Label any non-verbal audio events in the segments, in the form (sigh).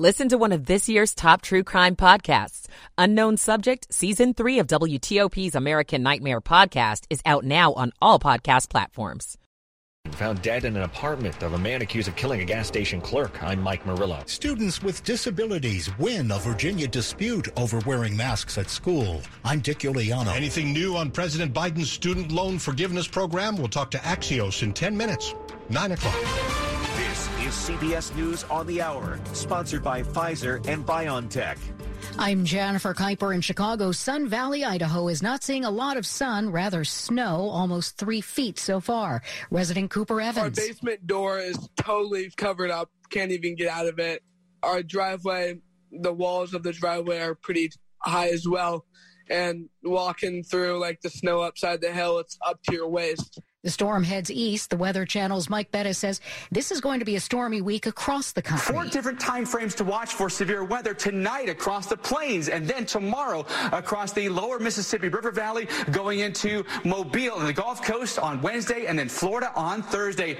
Listen to one of this year's top true crime podcasts. Unknown Subject, Season 3 of WTOP's American Nightmare podcast is out now on all podcast platforms. Found dead in an apartment of a man accused of killing a gas station clerk. I'm Mike Murillo. Students with disabilities win a Virginia dispute over wearing masks at school. I'm Dick Uliano. Anything new on President Biden's student loan forgiveness program? We'll talk to Axios in 10 minutes. 9 o'clock. This is CBS News on the Hour, sponsored by Pfizer and BioNTech. I'm Jennifer Keiper in Chicago. Sun Valley, Idaho is not seeing a lot of sun, rather snow, almost three feet so far. Resident Cooper Evans. Our basement door is totally covered up. Can't even get out of it. Our driveway, the walls of the driveway are pretty high as well. And walking through like the snow upside the hill, it's up to your waist. The storm heads east. The Weather Channel's Mike Bettes says this is going to be a stormy week across the country. Four different time frames to watch for severe weather tonight across the plains and then tomorrow across the lower Mississippi River Valley going into Mobile and the Gulf Coast on Wednesday and then Florida on Thursday.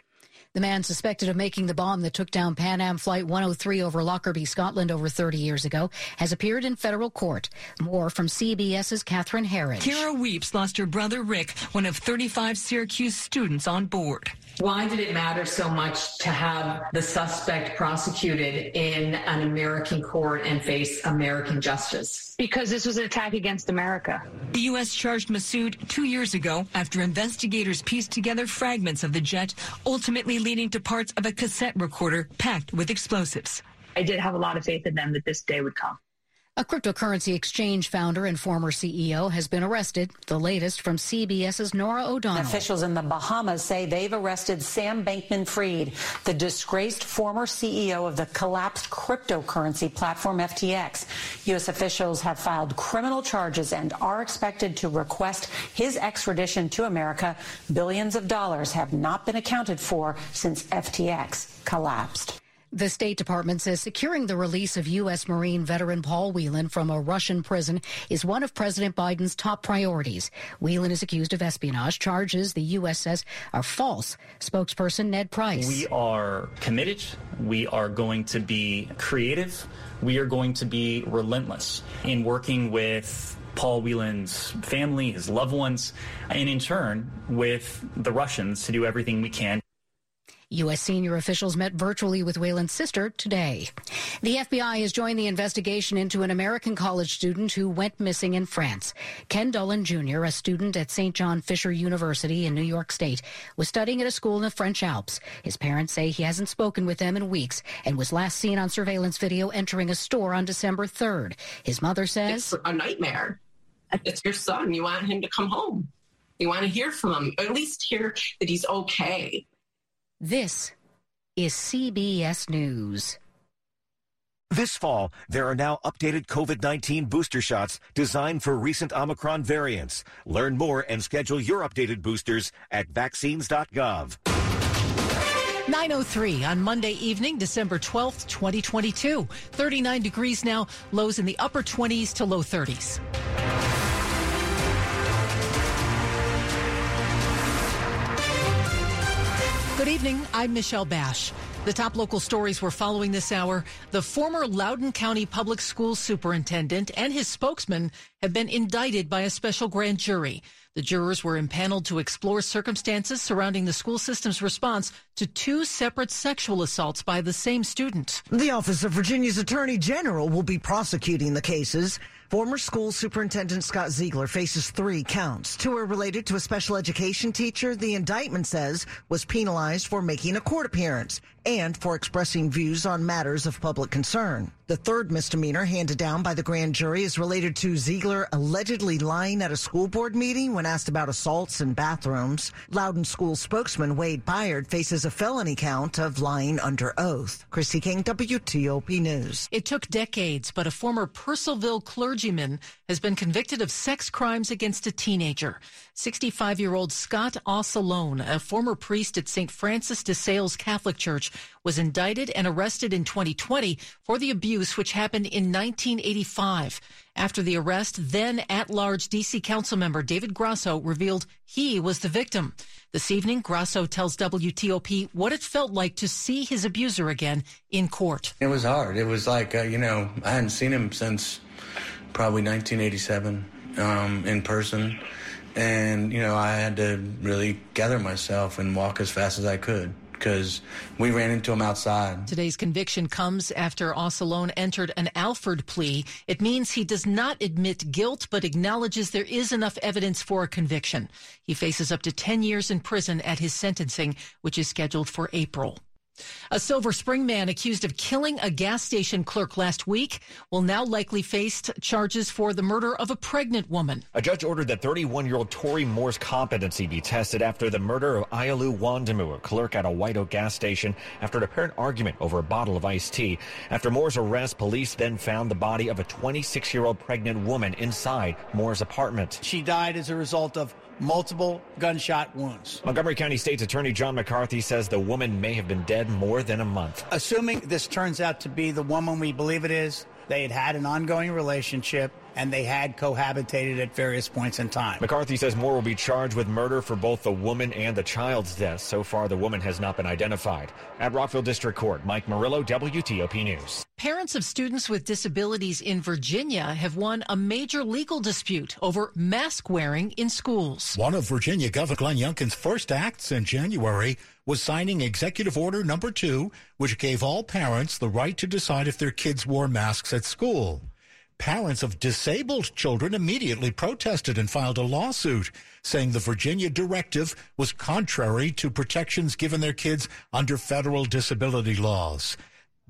The man suspected of making the bomb that took down Pan Am Flight 103 over Lockerbie, Scotland over 30 years ago has appeared in federal court. More from CBS's Catherine Herridge. Kara Weipz lost her brother Rick, one of 35 Syracuse students on board. Why did it matter so much to have the suspect prosecuted in an American court and face American justice? Because this was an attack against America. The U.S. charged Masood two years ago after investigators pieced together fragments of the jet, ultimately leading to parts of a cassette recorder packed with explosives. I did have a lot of faith in them that this day would come. A cryptocurrency exchange founder and former CEO has been arrested. The latest from CBS's Norah O'Donnell. Officials in the Bahamas say they've arrested Sam Bankman Fried, the disgraced former CEO of the collapsed cryptocurrency platform FTX. U.S. officials have filed criminal charges and are expected to request his extradition to America. Billions of dollars have not been accounted for since FTX collapsed. The State Department says securing the release of U.S. Marine veteran Paul Whelan from a Russian prison is one of President Biden's top priorities. Whelan is accused of espionage charges the U.S. says are false. Spokesperson Ned Price. We are committed. We are going to be creative. We are going to be relentless in working with Paul Whelan's family, his loved ones, and in turn with the Russians to do everything we can U.S. senior officials met virtually with Whelan's sister today. The FBI has joined the investigation into an American college student who went missing in France. Ken DeLand Jr., a student at St. John Fisher University in New York State, was studying at a school in the French Alps. His parents say he hasn't spoken with them in weeks and was last seen on surveillance video entering a store on December 3rd. His mother says, It's a nightmare. It's your son. You want him to come home. You want to hear from him, or at least hear that he's okay. This is CBS News. This fall, there are now updated COVID 19 booster shots designed for recent Omicron variants. Learn more and schedule your updated boosters at vaccines.gov. 903 on Monday evening, December 12th, 2022. 39 degrees now, lows in the upper 20s to low 30s. Good evening. I'm Michelle Basch. The top local stories we're following this hour. The former Loudoun County Public Schools superintendent and his spokesman have been indicted by a special grand jury. The jurors were impaneled to explore circumstances surrounding the school system's response to two separate sexual assaults by the same student. The Office of Virginia's Attorney General will be prosecuting the cases. Former school superintendent Scott Ziegler faces three counts. Two are related to a special education teacher the indictment says was penalized for making a court appearance and for expressing views on matters of public concern. The third misdemeanor handed down by the grand jury is related to Ziegler allegedly lying at a school board meeting when asked about assaults in bathrooms. Loudoun school spokesman Wade Byard faces a felony count of lying under oath. Kristi King, WTOP News. It took decades, but a former Purcellville clergyman has been convicted of sex crimes against a teenager. 65 year old Scott Asalone, a former priest at St. Francis de Sales Catholic Church, was indicted and arrested in 2020 for the abuse which happened in 1985. After the arrest, then at-large DC council member David Grosso revealed he was the victim. This evening, Grosso tells WTOP what it felt like to see his abuser again in court. It was hard. It was like, uh, you know, I hadn't seen him since probably 1987 um, in person. And, you know, I had to really gather myself and walk as fast as I could because we ran into him outside. Today's conviction comes after Asalone entered an Alford plea. It means he does not admit guilt, but acknowledges there is enough evidence for a conviction. He faces up to 10 years in prison at his sentencing, which is scheduled for April. A Silver Spring man accused of killing a gas station clerk last week will now likely face charges for the murder of a pregnant woman. A judge ordered that 31 year old Tori Moore's competency be tested after the murder of Ayalu Wandamu, a clerk at a White Oak gas station, after an apparent argument over a bottle of iced tea. After Moore's arrest, police then found the body of a 26 year old pregnant woman inside Moore's apartment. She died as a result of multiple gunshot wounds. Montgomery County State's Attorney John McCarthy says the woman may have been dead more than a month. Assuming this turns out to be the woman we believe it is, they had had an ongoing relationship and they had cohabitated at various points in time. McCarthy says Moore will be charged with murder for both the woman and the child's death. So far, the woman has not been identified. At Rockville District Court, Mike Murillo, WTOP News. Parents of students with disabilities in Virginia have won a major legal dispute over mask wearing in schools. One of Virginia Governor Glenn Youngkin's first acts in January was signing Executive Order Number Two, which gave all parents the right to decide if their kids wore masks at school. Parents of disabled children immediately protested and filed a lawsuit saying the Virginia directive was contrary to protections given their kids under federal disability laws.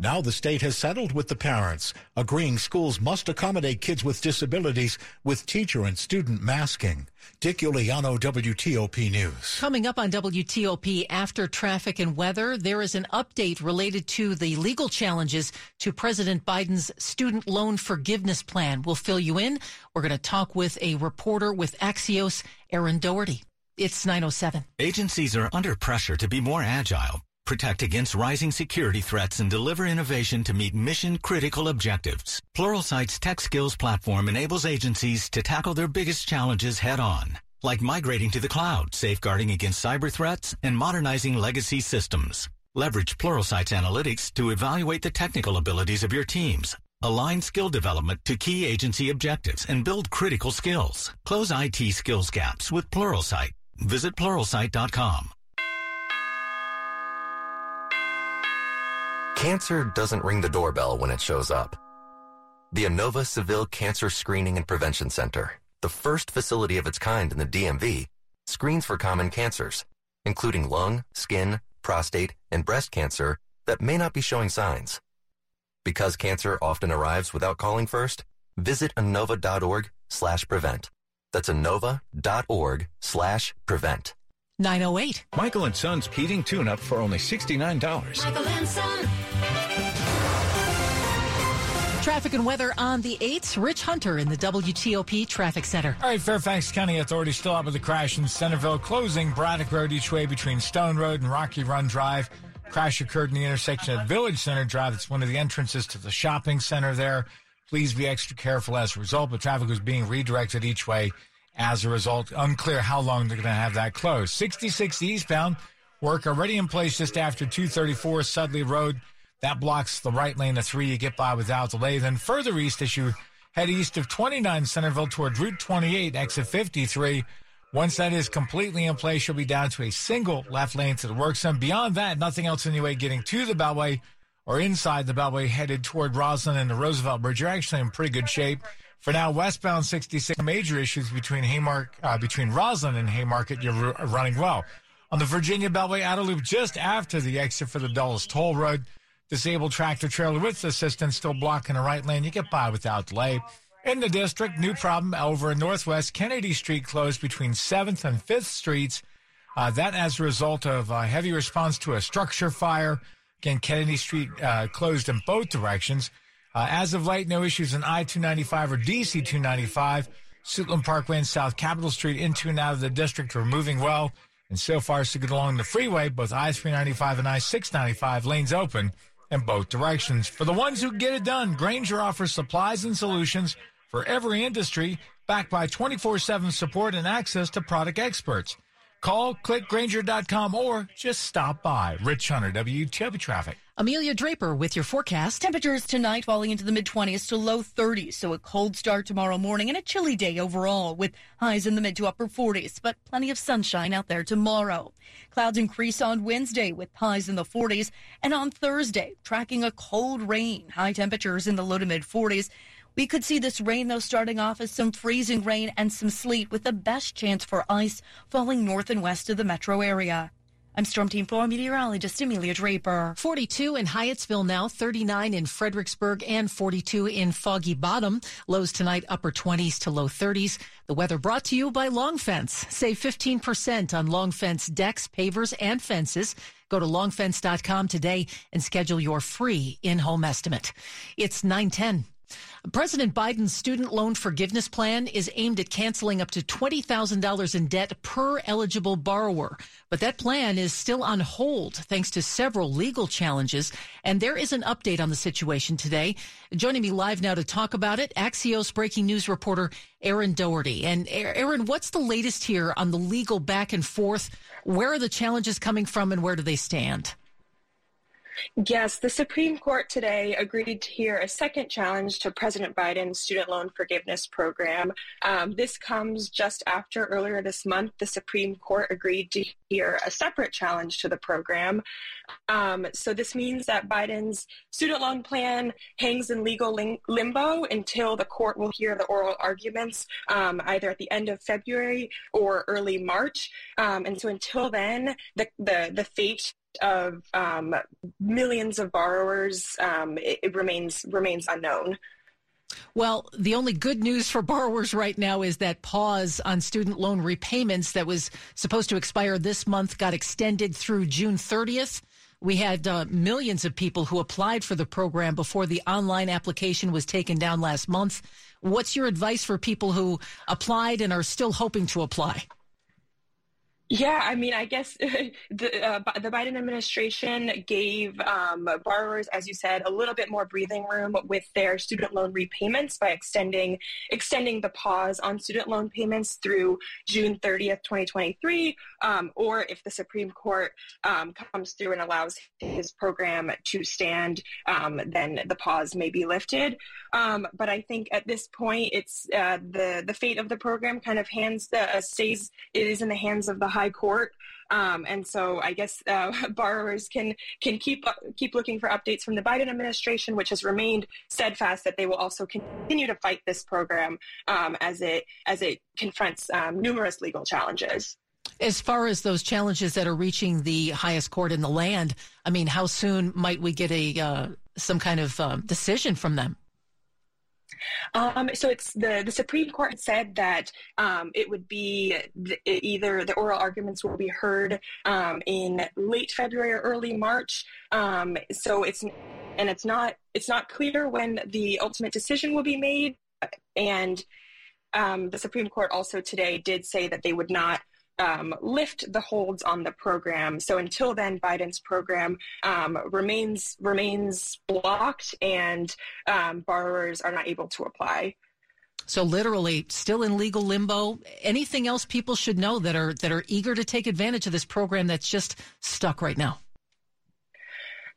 Now the state has settled with the parents, agreeing schools must accommodate kids with disabilities with teacher and student masking. Dick Uliano, WTOP News. Coming up on WTOP after traffic and weather, there is an update related to the legal challenges to President Biden's student loan forgiveness plan. We'll fill you in. We're going to talk with a reporter with Axios, Erin Doherty. It's 907. Agencies are under pressure to be more agile protect against rising security threats, and deliver innovation to meet mission critical objectives. Pluralsight's tech skills platform enables agencies to tackle their biggest challenges head on, like migrating to the cloud, safeguarding against cyber threats, and modernizing legacy systems. Leverage Pluralsight's analytics to evaluate the technical abilities of your teams. Align skill development to key agency objectives and build critical skills. Close IT skills gaps with Pluralsight. Visit pluralsight.com. Cancer doesn't ring the doorbell when it shows up. The Inova Saville Cancer Screening and Prevention Center, the first facility of its kind in the DMV, screens for common cancers, including lung, skin, prostate, and breast cancer that may not be showing signs. Because cancer often arrives without calling first, visit Inova.org slash prevent. That's inova.org slash prevent. 908. Michael and Son's heating tune-up for only $69. Michael and Son. Traffic and weather on the 8th. Rich Hunter in the WTOP Traffic Center. All right, Fairfax County authorities still out with the crash in Centreville, closing Braddock Road each way between Stone Road and Rocky Run Drive. Crash occurred in the intersection of Village Center Drive. It's one of the entrances to the shopping center there. Please be extra careful as a result, but traffic was being redirected each way as a result. Unclear how long they're going to have that closed. 66 eastbound, work already in place just after 234 Sudley Road. That blocks the right lane of three. You get by without delay. Then further east as you head east of 29 Centreville toward Route 28, exit 53. Once that is completely in place, you'll be down to a single left lane to the work zone. Beyond that, nothing else anyway getting to the Beltway or inside the Beltway headed toward Rosslyn and the Roosevelt Bridge. You're actually in pretty good shape. For now, westbound 66 major issues between Haymarket, uh, between Rosslyn and Haymarket, you're running well. On the Virginia Beltway outer loop, just after the exit for the Dulles Toll Road, disabled tractor trailer with assistance still blocking the right lane. You get by without delay. In the district, new problem over Northwest Kennedy Street closed between 7th and 5th Streets. Uh, that as a result of a heavy response to a structure fire. Again, Kennedy Street uh, closed in both directions. Uh, as of late, no issues in I-295 or DC-295. Suitland Parkway and South Capitol Street into and out of the district are moving well. And so far, so good along the freeway, both I 395 and I 695 lanes open in both directions. For the ones who get it done, Grainger offers supplies and solutions for every industry, backed by 24 7 support and access to product experts. Call clickgrainger.com or just stop by. Rich Hunter, WTOP Traffic. Amelia Draper with your forecast. Temperatures tonight falling into the mid 20s to low 30s, so a cold start tomorrow morning and a chilly day overall with highs in the mid to upper 40s, but plenty of sunshine out there tomorrow. Clouds increase on Wednesday with highs in the 40s, and on Thursday, tracking a cold rain, high temperatures in the low to mid 40s. We could see this rain, though, starting off as some freezing rain and some sleet, with the best chance for ice falling north and west of the metro area. I'm Storm Team 4 meteorologist Amelia Draper. 42 in Hyattsville now, 39 in Fredericksburg, and 42 in Foggy Bottom. Lows tonight, upper 20s to low 30s. The weather brought to you by Long Fence. Save 15% on Long Fence decks, pavers, and fences. Go to longfence.com today and schedule your free in-home estimate. It's 910. President Biden's student loan forgiveness plan is aimed at canceling up to $20,000 in debt per eligible borrower. But that plan is still on hold thanks to several legal challenges. And there is an update on the situation today. Joining me live now to talk about it, Axios breaking news reporter Erin Doherty. And Erin, what's the latest here on the legal back and forth? Where are the challenges coming from and where do they stand? Yes, the Supreme Court today agreed to hear a second challenge to President Biden's student loan forgiveness program. Um, this comes just after earlier this month, the Supreme Court agreed to hear a separate challenge to the program. Um, so this means that Biden's student loan plan hangs in legal lim- limbo until the court will hear the oral arguments um, either at the end of February or early March. Um, and so until then, the, the, the fate of um, millions of borrowers, um, it, it remains remains unknown. Well, the only good news for borrowers right now is that pause on student loan repayments that was supposed to expire this month got extended through June 30th. We had uh, millions of people who applied for the program before the online application was taken down last month. What's your advice for people who applied and are still hoping to apply? Yeah, I mean, I guess (laughs) the uh, the Biden administration gave um, borrowers, as you said, a little bit more breathing room with their student loan repayments by extending extending the pause on student loan payments through June 30th, 2023, um, or if the Supreme Court um, comes through and allows his program to stand, um, then the pause may be lifted. Um, but I think at this point, it's uh, the the fate of the program kind of hands the uh, stays it is in the hands of the high court. Um, and so I guess uh, (laughs) borrowers can can keep keep looking for updates from the Biden administration, which has remained steadfast that they will also continue to fight this program um, as it as it confronts um, numerous legal challenges. As far as those challenges that are reaching the highest court in the land, I mean, how soon might we get a uh, some kind of um, decision from them? Um, so it's the the Supreme Court said that um, it would be the, either the oral arguments will be heard um, in late February or early March. Um, so it's and it's not it's not clear when the ultimate decision will be made. And um, the Supreme Court also today did say that they would not um, lift the holds on the program. So until then, Biden's program um, remains remains blocked, and um, borrowers are not able to apply. So literally, still in legal limbo. Anything else people should know that are that are eager to take advantage of this program that's just stuck right now?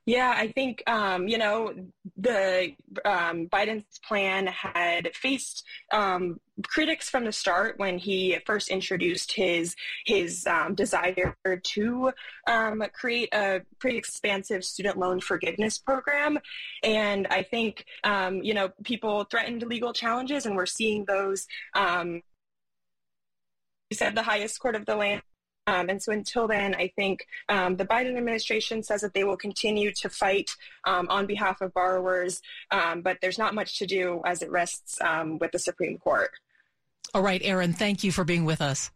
Yeah, I think um, you know the um, Biden's plan had faced um, critics from the start when he first introduced his his um, desire to um, create a pretty expansive student loan forgiveness program, and I think um, you know people threatened legal challenges, and we're seeing those. you said the highest court of the land um, and so until then, I think um, the Biden administration says that they will continue to fight um, on behalf of borrowers, um, but there's not much to do as it rests um, with the Supreme Court. All right, Erin, thank you for being with us.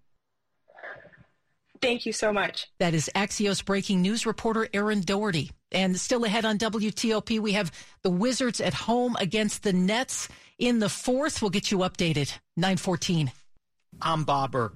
Thank you so much. That is Axios breaking news reporter Erin Doherty. And still ahead on WTOP, we have the Wizards at home against the Nets in the fourth. We'll get you updated. 914. I'm Bob Burke.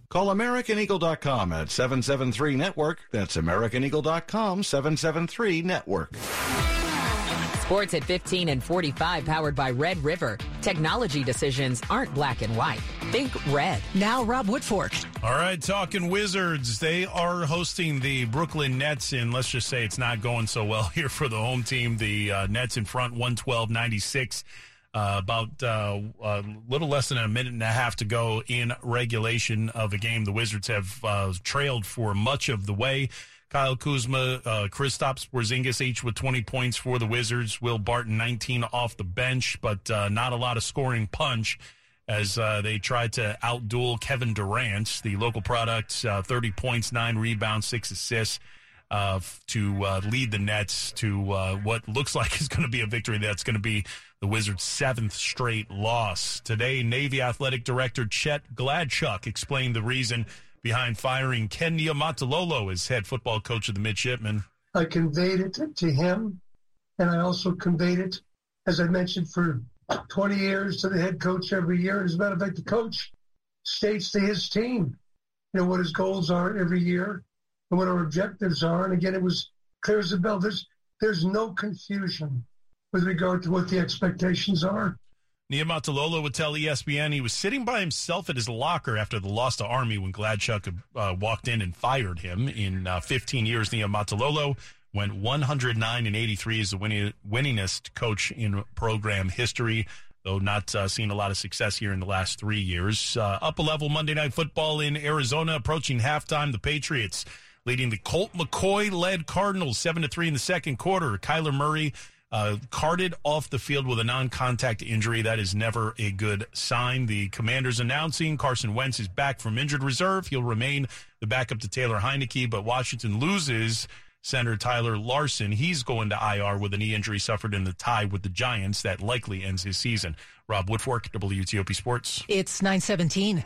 Call AmericanEagle.com at 773 Network. That's AmericanEagle.com 773 Network. Sports at 15 and 45 powered by Red River. Technology decisions aren't black and white. Think red. Now Rob Woodfork. All right, talking Wizards. They are hosting the Brooklyn Nets, and let's just say it's not going so well (laughs) here for the home team. The uh, Nets in front, 112 96. Uh, about uh, a little less than a minute and a half to go in regulation of the game. The Wizards have uh, trailed for much of the way. Kyle Kuzma, uh, Kristaps Porzingis each with 20 points for the Wizards. Will Barton 19 off the bench, but uh, not a lot of scoring punch as uh, they tried to outduel Kevin Durant, the local product, uh, 30 points, nine rebounds, six assists. Uh, to uh, lead the Nets to uh, what looks like (laughs) is going to be a victory that's going to be the Wizards' seventh straight loss. Today, Navy Athletic Director Chet Gladchuk explained the reason behind firing Ken Niumatalolo as head football coach of the midshipmen. I conveyed it to him, and I also conveyed it, as I mentioned, for 20 years to the head coach every year. As a matter of fact, the coach states to his team, you know, what his goals are every year and what our objectives are. And again, it was clear as a bell. There's, there's no confusion with regard to what the expectations are. Niumatalolo would tell ESPN he was sitting by himself at his locker after the loss to Army when Gladchuk uh, walked in and fired him. In uh, 15 years, Niumatalolo went 109 and 83 as the winning, winningest coach in program history, though not uh, seeing a lot of success here in the last three years. Uh, up a level Monday Night Football in Arizona approaching halftime. The Patriots leading the Colt McCoy led Cardinals 7 to 3 in the second quarter. Kyler Murray uh, carted off the field with a non-contact injury. That is never a good sign. The Commanders announcing Carson Wentz is back from injured reserve. He'll remain the backup to Taylor Heinicke, but Washington loses center Tyler Larsen. He's going to IR with a knee injury suffered in the tie with the Giants that likely ends his season. Rob Woodfork, WTOP Sports. It's 917.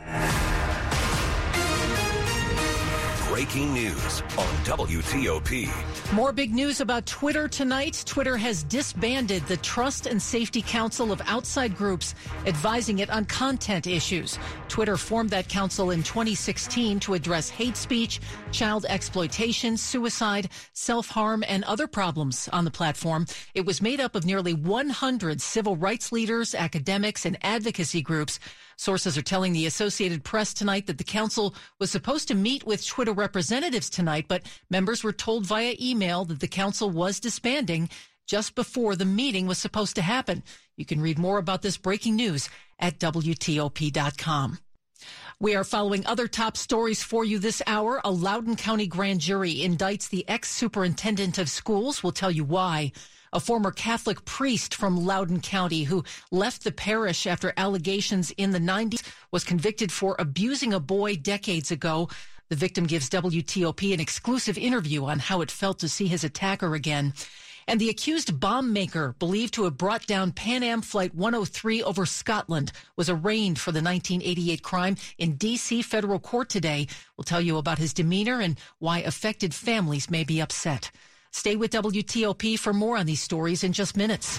Breaking news on WTOP. More big news about Twitter tonight. Twitter has disbanded the Trust and Safety Council of outside groups advising it on content issues. Twitter formed that council in 2016 to address hate speech, child exploitation, suicide, self harm, and other problems on the platform. It was made up of nearly 100 civil rights leaders, academics, and advocacy groups. Sources are telling the Associated Press tonight that the council was supposed to meet with Twitter representatives tonight, but members were told via email that the council was disbanding just before the meeting was supposed to happen. You can read more about this breaking news at WTOP.com. We are following other top stories for you this hour. A Loudoun County grand jury indicts the ex superintendent of schools. We'll tell you why a former Catholic priest from Loudoun County who left the parish after allegations in the 90s, was convicted for abusing a boy decades ago. The victim gives WTOP an exclusive interview on how it felt to see his attacker again. And the accused bomb maker, believed to have brought down Pan Am Flight 103 over Scotland, was arraigned for the 1988 crime in D.C. federal court today. We'll tell you about his demeanor and why affected families may be upset. Stay with WTOP for more on these stories in just minutes.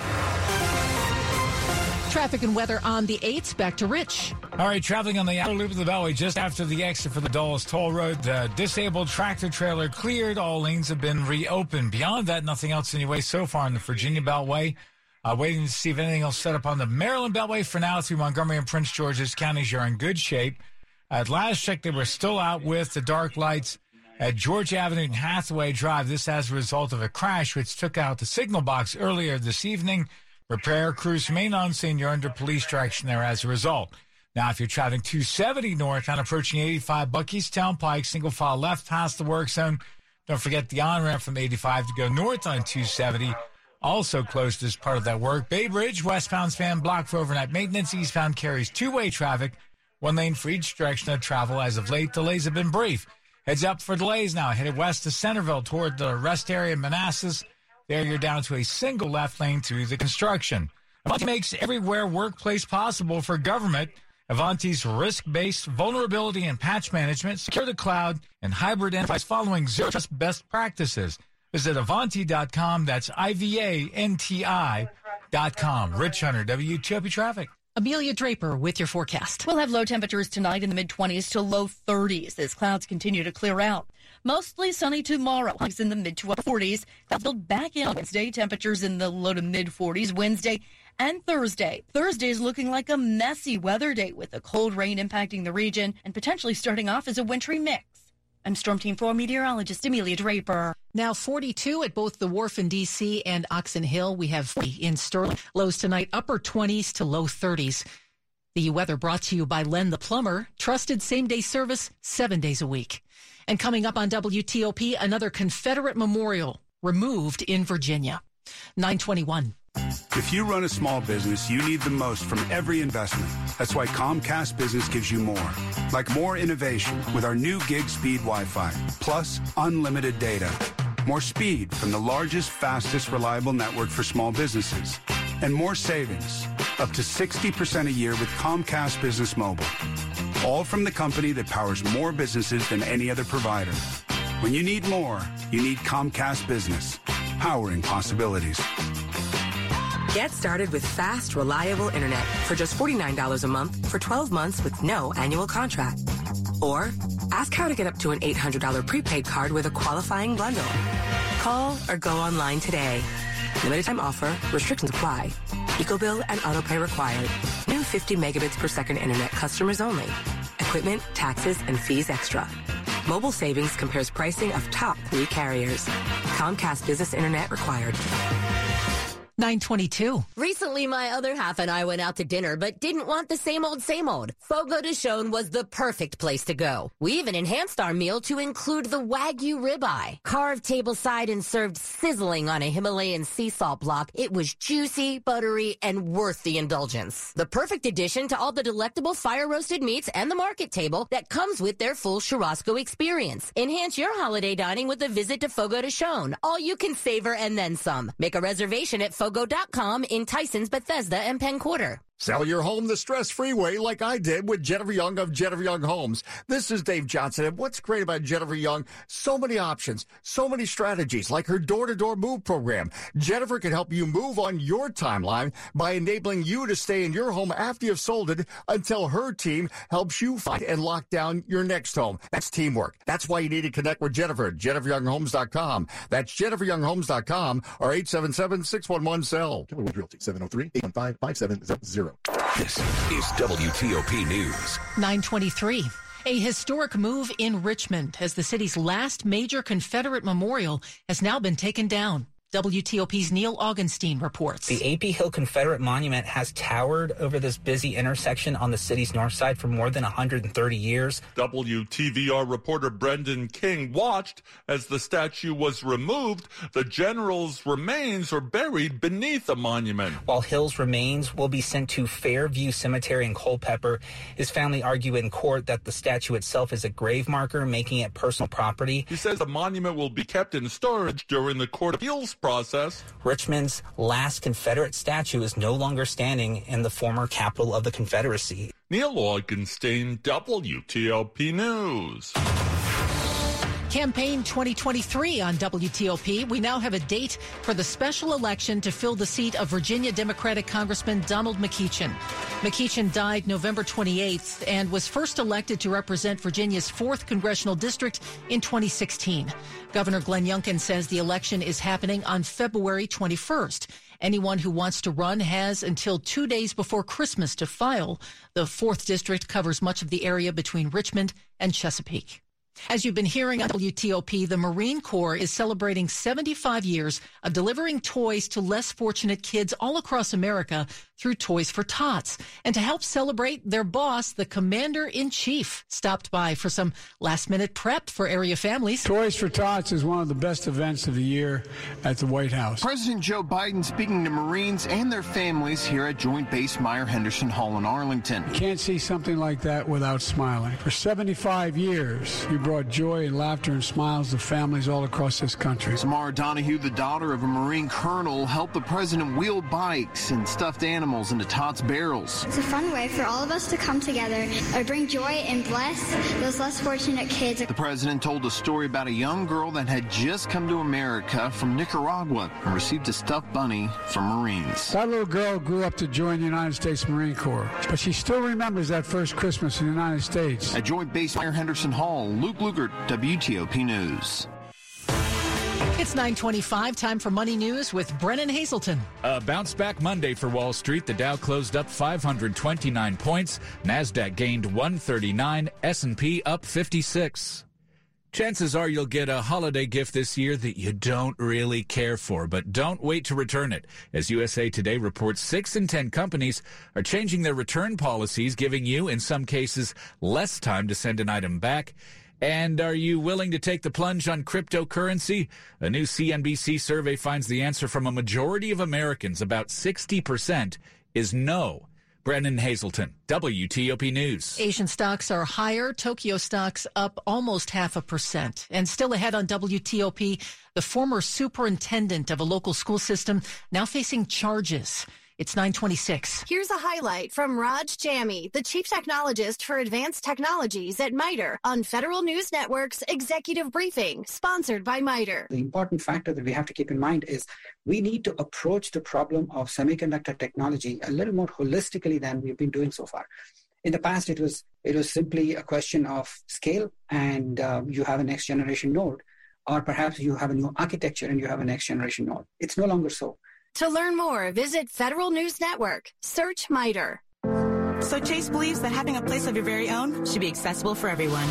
Traffic and weather on the 8th. Back to Rich. All right, traveling on the outer loop of the Beltway just after the exit for the Dulles Toll Road. The disabled tractor trailer cleared. All lanes have been reopened. Beyond that, nothing else anyway so far in the Virginia Beltway. Uh, waiting to see if anything else set up on the Maryland Beltway. For now, through Montgomery and Prince George's counties, you're in good shape. At last check, they were still out with the dark lights at George Avenue and Hathaway Drive. This as a result of a crash which took out the signal box earlier this evening. Repair crews remain on scene. You're under police direction there as a result. Now, if you're traveling 270 north on approaching 85 Buckeystown Pike, single file left past the work zone. Don't forget the on ramp from 85 to go north on 270. Also closed as part of that work. Bay Bridge, westbound span blocked for overnight maintenance. Eastbound carries two way traffic, one lane for each direction of travel. As of late, delays have been brief. Heads up for delays now. Headed west to Centreville toward the rest area of Manassas. There you're down to a single left lane through the construction. Ivanti makes everywhere workplace possible for government. Ivanti's risk-based vulnerability and patch management, secure the cloud, and hybrid enterprise following zero trust best practices. Visit Ivanti.com. That's I-V-A-N-T-I dot com. Rich Hunter, WTOP Traffic. Amelia Draper with your forecast. We'll have low temperatures tonight in the mid 20s to low 30s as clouds continue to clear out. Mostly sunny tomorrow. Highs in the mid to upper 40s. That'll build back in Wednesday. Temperatures in the low to mid 40s Wednesday and Thursday. Thursday is looking like a messy weather day with a cold rain impacting the region and potentially starting off as a wintry mix. I'm Storm Team 4 meteorologist Amelia Draper. Now 42 at both the Wharf in D.C. and Oxon Hill. We have 40 in Sterling. Lows tonight, upper 20s to low 30s. The weather brought to you by Len the Plumber. Trusted same day service seven days a week. And coming up on WTOP, another Confederate memorial removed in Virginia. 921. If you run a small business, you need the most from every investment. That's why Comcast Business gives you more. Like more innovation with our new gig speed Wi Fi, plus unlimited data. More speed from the largest, fastest, reliable network for small businesses. And more savings, up to 60% a year with Comcast Business Mobile. All from the company that powers more businesses than any other provider. When you need more, you need Comcast Business, powering possibilities. Get started with fast, reliable internet for just $49 a month for 12 months with no annual contract. Or ask how to get up to an $800 prepaid card with a qualifying bundle. Call or go online today. Limited time offer, restrictions apply. EcoBill and autopay required. New 50 megabits per second internet customers only. Equipment, taxes, and fees extra. Mobile savings compares pricing of top three carriers. Comcast Business Internet required. 922. Recently, my other half and I went out to dinner, but didn't want the same old, same old. Fogo de Chão was the perfect place to go. We even enhanced our meal to include the Wagyu ribeye. Carved tableside and served sizzling on a Himalayan sea salt block, it was juicy, buttery, and worth the indulgence. The perfect addition to all the delectable fire roasted meats and the market table that comes with their full churrasco experience. Enhance your holiday dining with a visit to Fogo de Chão. All you can savor and then some. Make a reservation at Fogo Fogo.com in Tysons, Bethesda, and Penn Quarter. Sell your home the stress-free way like I did with Jennifer Young of Jennifer Young Homes. This is Dave Johnson, and what's great about Jennifer Young? So many options, so many strategies, like her door-to-door move program. Jennifer can help you move on your timeline by enabling you to stay in your home after you've sold it until her team helps you find and lock down your next home. That's teamwork. That's why you need to connect with Jennifer at jenniferyounghomes.com. That's jenniferyounghomes.com or 877-611-SELL. Keller Williams Realty, 703-815-5700. This is WTOP News. 923. A historic move in Richmond as the city's last major Confederate memorial has now been taken down. WTOP's Neil Augenstein reports. The AP Hill Confederate Monument has towered over this busy intersection on the city's north side for more than 130 years. WTVR reporter Brendan King watched as the statue was removed. The general's remains are buried beneath the monument. While Hill's remains will be sent to Fairview Cemetery in Culpeper, his family argue in court that the statue itself is a grave marker, making it personal property. He says the monument will be kept in storage during the court appeals process. Richmond's last Confederate statue is no longer standing in the former capital of the Confederacy. Neil Augenstein, WTOP News. Campaign 2023 on WTOP. We now have a date for the special election to fill the seat of Virginia Democratic Congressman Donald McEachin. McEachin died November 28th and was first elected to represent Virginia's 4th congressional district in 2016. Governor Glenn Youngkin says the election is happening on February 21st. Anyone who wants to run has until two days before Christmas to file. The 4th district covers much of the area between Richmond and Chesapeake. As you've been hearing on WTOP, the Marine Corps is celebrating 75 years of delivering toys to less fortunate kids all across America through Toys for Tots. And to help celebrate, their boss, the Commander in Chief, stopped by for some last minute prep for area families. Toys for Tots is one of the best events of the year at the White House. President Joe Biden speaking to Marines and their families here at Joint Base Myer Henderson Hall in Arlington. You can't see something like that without smiling. For 75 years, you brought joy and laughter and smiles to families all across this country. Samara Donahue, the daughter of a Marine colonel, helped the president wheel bikes and stuffed animals into Tots barrels. It's a fun way for all of us to come together and bring joy and bless those less fortunate kids. The president told a story about a young girl that had just come to America from Nicaragua and received a stuffed bunny from Marines. That little girl grew up to join the United States Marine Corps, but she still remembers that first Christmas in the United States. At Joint Base Myer Henderson Hall, Luke Lukert, WTOP News. It's 925, time for Money News with Brennan Haselton. A bounce back Monday for Wall Street. The Dow closed up 529 points. NASDAQ gained 139. S&P up 56. Chances are you'll get a holiday gift this year that you don't really care for, but don't wait to return it. As USA Today reports, 6 in 10 companies are changing their return policies, giving you, in some cases, less time to send an item back. And are you willing to take the plunge on cryptocurrency? A new CNBC survey finds the answer from a majority of Americans, about 60%, is no. Brennan Haselton, WTOP News. Asian stocks are higher. Tokyo stocks up almost half a percent. And still ahead on WTOP, the former superintendent of a local school system now facing charges. It's 926. Here's a highlight from Raj Jammy, the chief technologist for advanced technologies at MITRE on Federal News Network's executive briefing, sponsored by MITRE. The important factor that we have to keep in mind is we need to approach the problem of semiconductor technology a little more holistically than we've been doing so far. In the past, it was it was simply a question of scale, and uh, you have a next generation node, or perhaps you have a new architecture and you have a next generation node. It's no longer so. To learn more, visit Federal News Network. Search MITRE. So Chase believes that having a place of your very own should be accessible for everyone.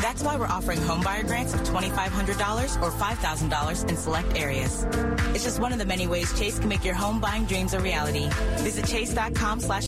That's why we're offering homebuyer grants of $2,500 or $5,000 in select areas. It's just one of the many ways Chase can make your home buying dreams a reality. Visit chase.com slash